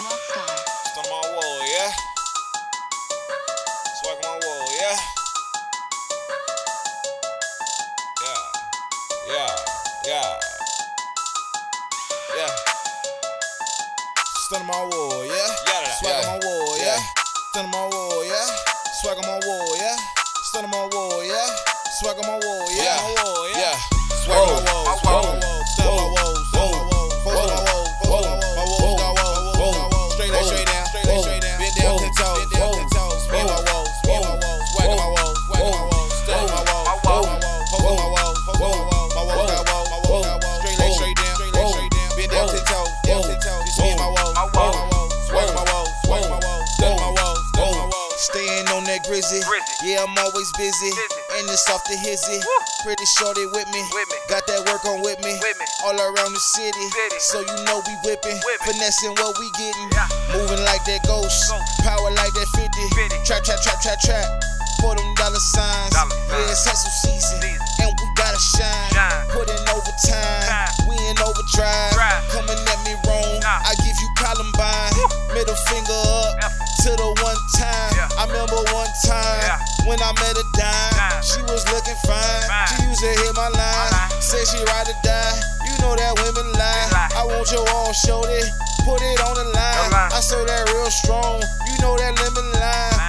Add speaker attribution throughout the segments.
Speaker 1: It's on my wall, yeah? Swag on my wall, yeah? Yeah, yeah, yeah. Yeah. Stun on my wall, yeah? Swag on my wall, yeah? Stun on my wall, yeah? Swag on my wall, yeah? Stun on my wall, yeah? Swag on my wall, yeah?
Speaker 2: Yeah,
Speaker 1: yeah?
Speaker 2: yeah.
Speaker 1: Swag on my wall, Grizzy. yeah, I'm always busy, and it's off the hizzy. Pretty shorty with me,
Speaker 3: With me.
Speaker 1: got that work on with me, all around the city, so you know we whipping, finessing what we getting, moving like that ghost, power like that 50,
Speaker 3: 50.
Speaker 1: trap, trap, trap, trap, trap, for them dollar signs, yeah, it's hustle season, and we gotta shine,
Speaker 3: Shine.
Speaker 1: put in overtime,
Speaker 3: Time.
Speaker 1: we in overdrive,
Speaker 3: Drive.
Speaker 1: coming at me wrong. I give you Columbine, middle finger up, to the one time
Speaker 3: Yeah.
Speaker 1: when I met a dime. She was looking fine. She used to hit my line. Said she ride or die. You know that women lie.
Speaker 3: Lie.
Speaker 1: I want your all shorty. Put it on the line.
Speaker 3: line.
Speaker 1: I saw that real strong. You know that lemon line.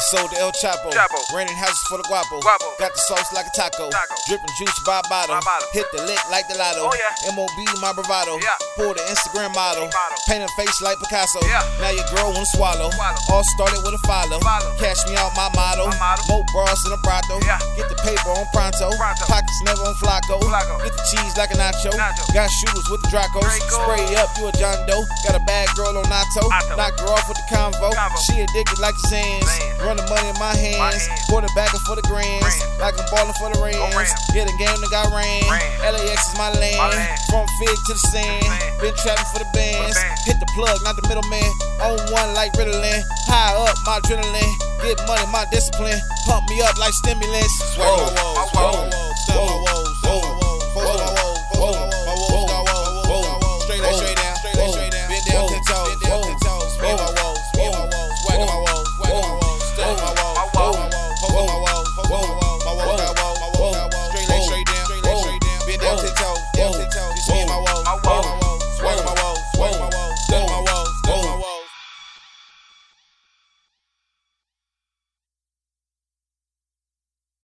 Speaker 1: Sold to El Chapo,
Speaker 3: Chapo.
Speaker 1: renting houses for the guapo.
Speaker 3: Guapo.
Speaker 1: Got the sauce like a taco,
Speaker 3: Taco.
Speaker 1: dripping juice by bottle. Hit the lick like the lotto.
Speaker 3: Oh, yeah.
Speaker 1: MOB my bravado.
Speaker 3: Yeah.
Speaker 1: Pull the Instagram model.
Speaker 3: Model.
Speaker 1: Paint a face like Picasso.
Speaker 3: Yeah.
Speaker 1: Now your girl wanna swallow.
Speaker 3: Swallow.
Speaker 1: All started with a follow.
Speaker 3: Follow.
Speaker 1: Cash me out my motto. More bras in a brothel.
Speaker 3: Yeah.
Speaker 1: Get the paper on pronto.
Speaker 3: Pronto.
Speaker 1: Pockets never on flaco.
Speaker 3: Flacco.
Speaker 1: Get the cheese like a nacho.
Speaker 3: Nacho.
Speaker 1: Got shooters with the Dracos.
Speaker 3: Draco.
Speaker 1: Spray up, you a John Doe. Got a bad girl on Nato.
Speaker 3: Otto.
Speaker 1: Knocked her off with the convo.
Speaker 3: Convo.
Speaker 1: She addicted like the Xans.
Speaker 3: Xans.
Speaker 1: Run the money in my hands. Quarterbacking for the grands. Like I'm balling for the Rams. Yeah, the game that got ran. LAX is my land. From Fig to the sand. Been trapping for the bands. Hit the plug, not the middleman. On one like Ritalin. High up my adrenaline. Get money, my discipline. Pump me up like stimulants.
Speaker 2: Whoa. Whoa.
Speaker 1: swag my walls, stun my
Speaker 2: Whoa.
Speaker 1: stun my
Speaker 2: Whoa.